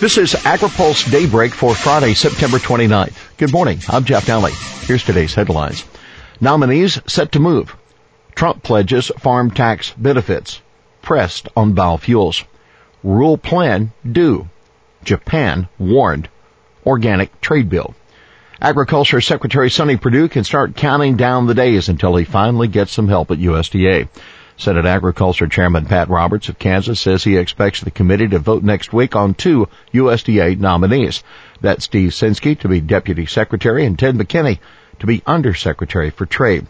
This is AgriPulse Daybreak for Friday, September 29th. Good morning. I'm Jeff Nalley. Here's today's headlines. Nominees set to move. Trump pledges farm tax benefits. Pressed on biofuels. Rule plan due. Japan warned. Organic trade bill. Agriculture Secretary Sonny Perdue can start counting down the days until he finally gets some help at USDA. Senate Agriculture Chairman Pat Roberts of Kansas says he expects the committee to vote next week on two USDA nominees. That's Steve Censky to be Deputy Secretary and Ted McKinney to be Undersecretary for Trade.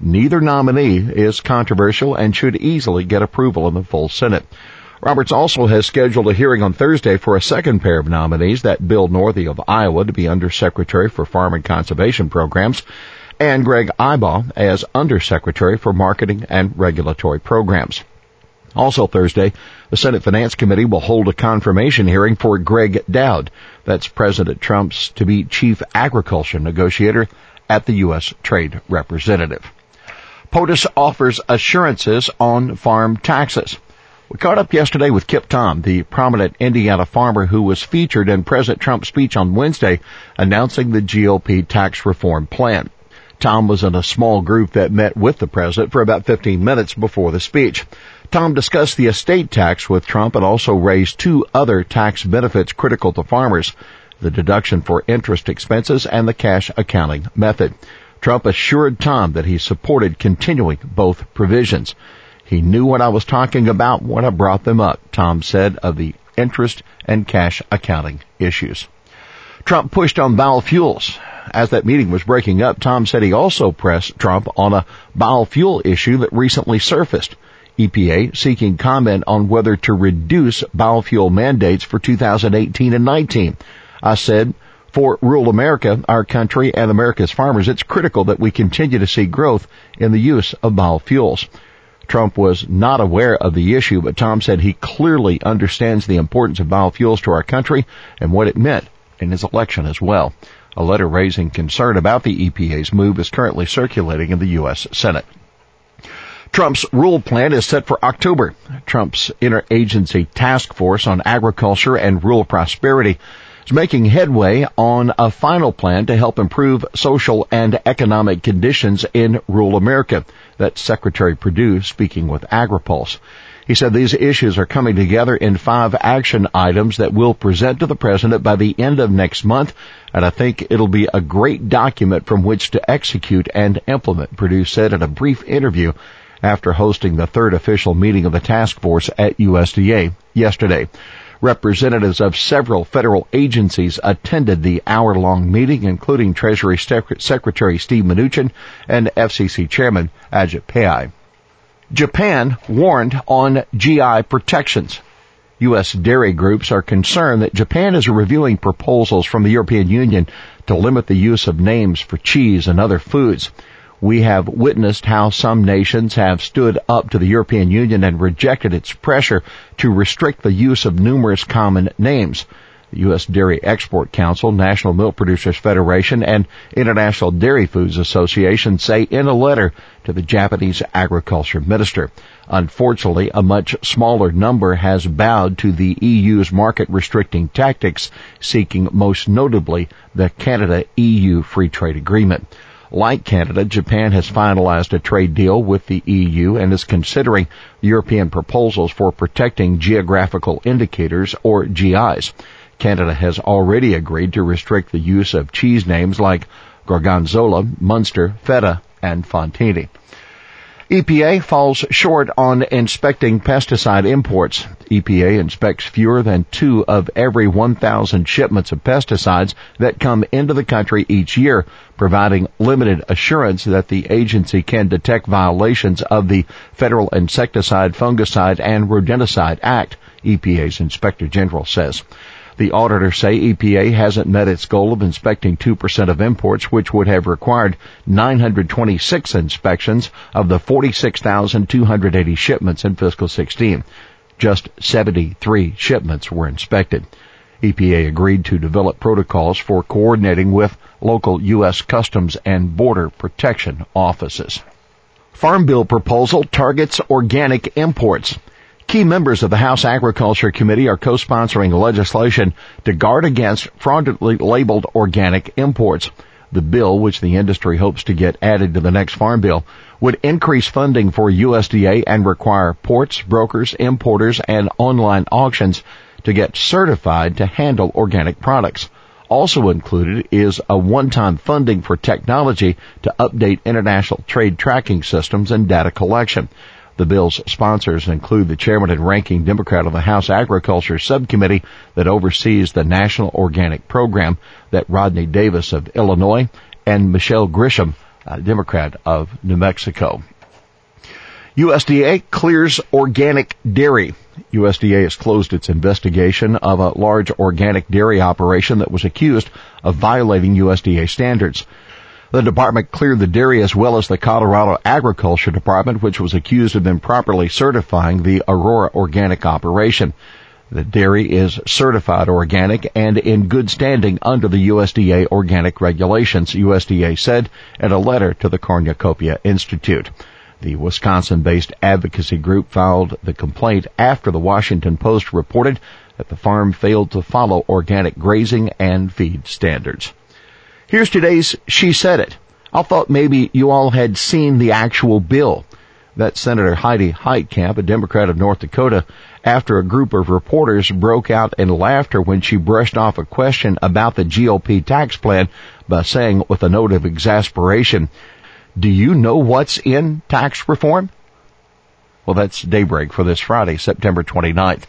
Neither nominee is controversial and should easily get approval in the full Senate. Roberts also has scheduled a hearing on Thursday for a second pair of nominees, that Bill Northey of Iowa to be Undersecretary for Farm and Conservation Programs and Greg Ibach as Undersecretary for Marketing and Regulatory Programs. Also Thursday, the Senate Finance Committee will hold a confirmation hearing for Greg Doud. that's President Trump's to be chief agriculture negotiator at the U.S. Trade Representative. POTUS offers assurances on farm taxes. We caught up yesterday with Kip Tom, the prominent Indiana farmer who was featured in President Trump's speech on Wednesday announcing the GOP tax reform plan. Tom was in a small group that met with the president for about 15 minutes before the speech. Tom discussed the estate tax with Trump and also raised two other tax benefits critical to farmers, the deduction for interest expenses and the cash accounting method. Trump assured Tom that he supported continuing both provisions. He knew what I was talking about when I brought them up, Tom said of the interest and cash accounting issues. Trump pushed on biofuels. As that meeting was breaking up, Tom said he also pressed Trump on a biofuel issue that recently surfaced. EPA seeking comment on whether to reduce biofuel mandates for 2018 and 19. I said, for rural America, our country and America's farmers, it's critical that we continue to see growth in the use of biofuels. Trump was not aware of the issue, but Tom said he clearly understands the importance of biofuels to our country and what it meant in his election as well. A letter raising concern about the EPA's move is currently circulating in the U.S. Senate. Trump's rule plan is set for October. Trump's interagency task force on agriculture and rural prosperity is making headway on a final plan to help improve social and economic conditions in rural America. That's Secretary Perdue speaking with AgriPulse. He said these issues are coming together in five action items that we'll present to the president by the end of next month, and I think it'll be a great document from which to execute and implement, Perdue said in a brief interview after hosting the third official meeting of the task force at USDA yesterday. Representatives of several federal agencies attended the hour-long meeting, including Treasury Secretary Steve Mnuchin and FCC Chairman Ajit Pai. Japan warned on GI protections. U.S. dairy groups are concerned that Japan is reviewing proposals from the European Union to limit the use of names for cheese and other foods. We have witnessed how some nations have stood up to the European Union and rejected its pressure to restrict the use of numerous common names. The U.S. Dairy Export Council, National Milk Producers Federation, and International Dairy Foods Association say in a letter to the Japanese agriculture minister. Unfortunately, a much smaller number has bowed to the EU's market restricting tactics, seeking most notably the Canada-EU free trade agreement. Like Canada, Japan has finalized a trade deal with the EU and is considering European proposals for protecting geographical indicators or GIs. Canada has already agreed to restrict the use of cheese names like Gorgonzola, Munster, Feta, and Fontina. EPA falls short on inspecting pesticide imports. EPA inspects fewer than two of every 1,000 shipments of pesticides that come into the country each year, providing limited assurance that the agency can detect violations of the Federal Insecticide, Fungicide, and Rodenticide Act, EPA's Inspector General says. The auditors say EPA hasn't met its goal of inspecting 2% of imports, which would have required 926 inspections of the 46,280 shipments in fiscal 16. Just 73 shipments were inspected. EPA agreed to develop protocols for coordinating with local U.S. Customs and Border Protection offices. Farm Bill proposal targets organic imports. Key members of the House Agriculture Committee are co-sponsoring legislation to guard against fraudulently labeled organic imports. The bill, which the industry hopes to get added to the next farm bill, would increase funding for USDA and require ports, brokers, importers, and online auctions to get certified to handle organic products. Also included is a one-time funding for technology to update international trade tracking systems and data collection. The bill's sponsors include the chairman and ranking Democrat of the House Agriculture Subcommittee that oversees the National Organic Program, that Rodney Davis of Illinois, and Michelle Grisham, a Democrat of New Mexico. USDA clears organic dairy. USDA has closed its investigation of a large organic dairy operation that was accused of violating USDA standards. The department cleared the dairy as well as the Colorado Agriculture Department, which was accused of improperly certifying the Aurora organic operation. The dairy is certified organic and in good standing under the USDA organic regulations, USDA said in a letter to the Cornucopia Institute. The Wisconsin-based advocacy group filed the complaint after the Washington Post reported that the farm failed to follow organic grazing and feed standards. Here's today's She Said It. I thought maybe you all had seen the actual bill. That Senator Heidi Heitkamp, a Democrat of North Dakota, after a group of reporters broke out in laughter when she brushed off a question about the GOP tax plan by saying with a note of exasperation, do you know what's in tax reform? Well, that's daybreak for this Friday, September 29th.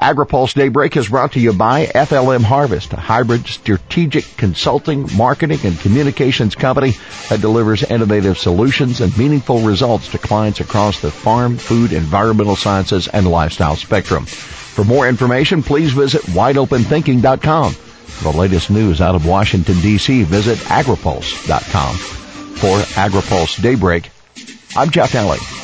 AgriPulse Daybreak is brought to you by FLM Harvest, a hybrid strategic consulting, marketing, and communications company that delivers innovative solutions and meaningful results to clients across the farm, food, environmental sciences, and lifestyle spectrum. For more information, please visit wideopenthinking.com. For the latest news out of Washington, D.C., visit agripulse.com. For AgriPulse Daybreak, I'm Jeff Nalley.